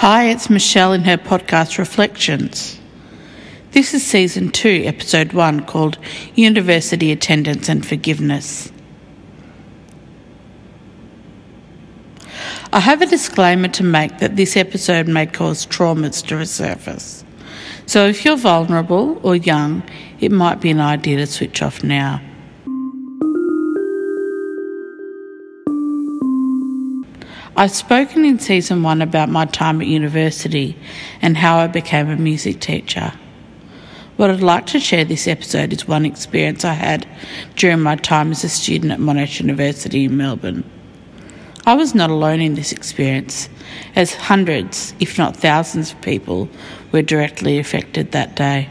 Hi, it's Michelle in her podcast Reflections. This is season two, episode one, called University Attendance and Forgiveness. I have a disclaimer to make that this episode may cause traumas to resurface. So if you're vulnerable or young, it might be an idea to switch off now. I've spoken in season one about my time at university and how I became a music teacher. What I'd like to share this episode is one experience I had during my time as a student at Monash University in Melbourne. I was not alone in this experience, as hundreds, if not thousands, of people were directly affected that day.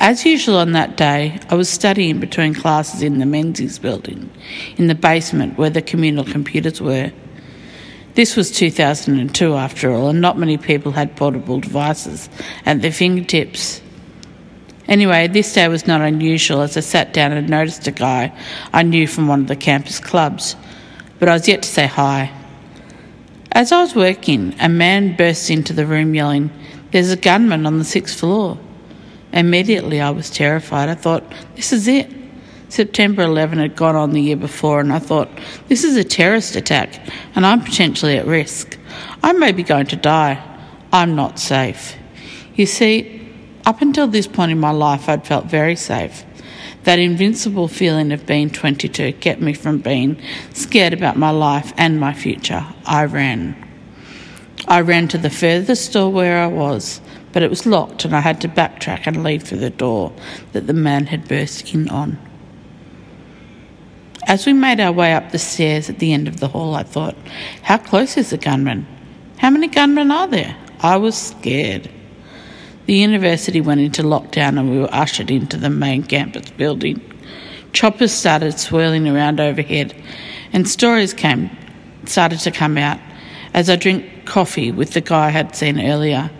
As usual on that day, I was studying between classes in the Menzies building, in the basement where the communal computers were. This was 2002 after all, and not many people had portable devices at their fingertips. Anyway, this day was not unusual as I sat down and noticed a guy I knew from one of the campus clubs, but I was yet to say hi. As I was working, a man burst into the room yelling, There's a gunman on the sixth floor. Immediately, I was terrified. I thought, this is it. September 11 had gone on the year before, and I thought, this is a terrorist attack, and I'm potentially at risk. I may be going to die. I'm not safe. You see, up until this point in my life, I'd felt very safe. That invincible feeling of being 22 kept me from being scared about my life and my future. I ran. I ran to the furthest store where I was but it was locked and I had to backtrack and leave through the door that the man had burst in on. As we made our way up the stairs at the end of the hall, I thought, how close is the gunman? How many gunmen are there? I was scared. The university went into lockdown and we were ushered into the main campus building. Choppers started swirling around overhead and stories came started to come out as I drink coffee with the guy I had seen earlier.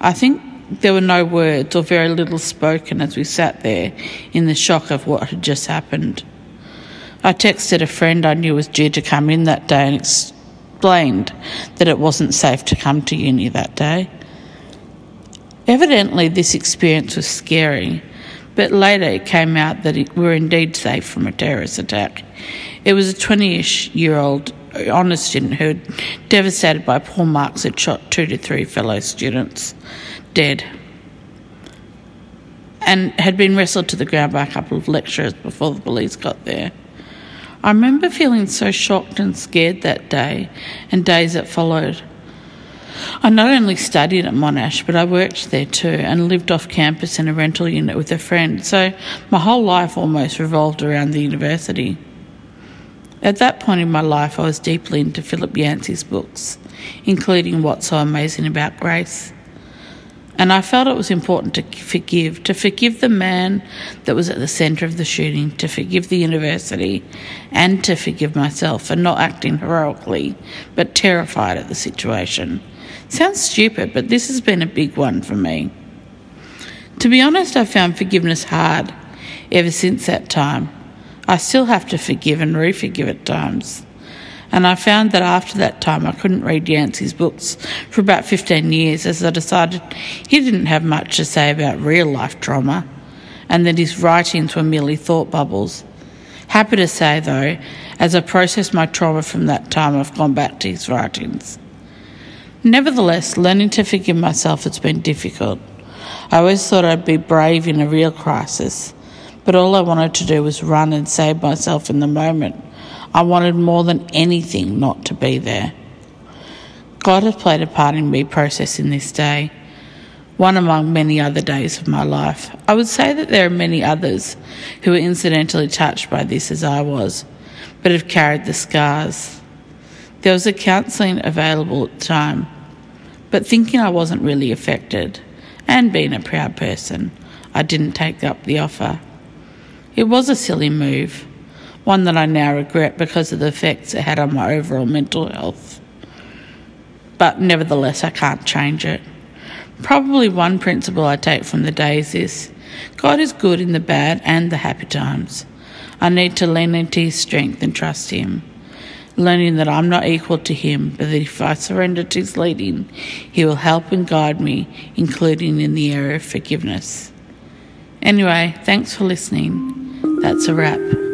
I think there were no words or very little spoken as we sat there in the shock of what had just happened. I texted a friend I knew was due to come in that day and explained that it wasn't safe to come to uni that day. Evidently, this experience was scary, but later it came out that we were indeed safe from a terrorist attack. It was a 20 ish year old honours student who, devastated by poor marks, had shot two to three fellow students dead and had been wrestled to the ground by a couple of lecturers before the police got there. I remember feeling so shocked and scared that day and days that followed. I not only studied at Monash, but I worked there too and lived off campus in a rental unit with a friend, so my whole life almost revolved around the university. At that point in my life, I was deeply into Philip Yancey's books, including What's So Amazing About Grace. And I felt it was important to forgive, to forgive the man that was at the centre of the shooting, to forgive the university, and to forgive myself for not acting heroically, but terrified at the situation. Sounds stupid, but this has been a big one for me. To be honest, I found forgiveness hard ever since that time. I still have to forgive and re forgive at times. And I found that after that time, I couldn't read Yancey's books for about 15 years as I decided he didn't have much to say about real life trauma and that his writings were merely thought bubbles. Happy to say, though, as I process my trauma from that time, I've gone back to his writings. Nevertheless, learning to forgive myself has been difficult. I always thought I'd be brave in a real crisis, but all I wanted to do was run and save myself in the moment. I wanted more than anything not to be there. God has played a part in me processing this day, one among many other days of my life. I would say that there are many others who were incidentally touched by this as I was, but have carried the scars. There was a counselling available at the time, but thinking I wasn't really affected, and being a proud person, I didn't take up the offer. It was a silly move, one that I now regret because of the effects it had on my overall mental health. But nevertheless, I can't change it. Probably one principle I take from the day is this God is good in the bad and the happy times. I need to lean into His strength and trust Him. learning that I'm not equal to Him, but that if I surrender to His leading, He will help and guide me, including in the area of forgiveness. Anyway, thanks for listening. That's a wrap.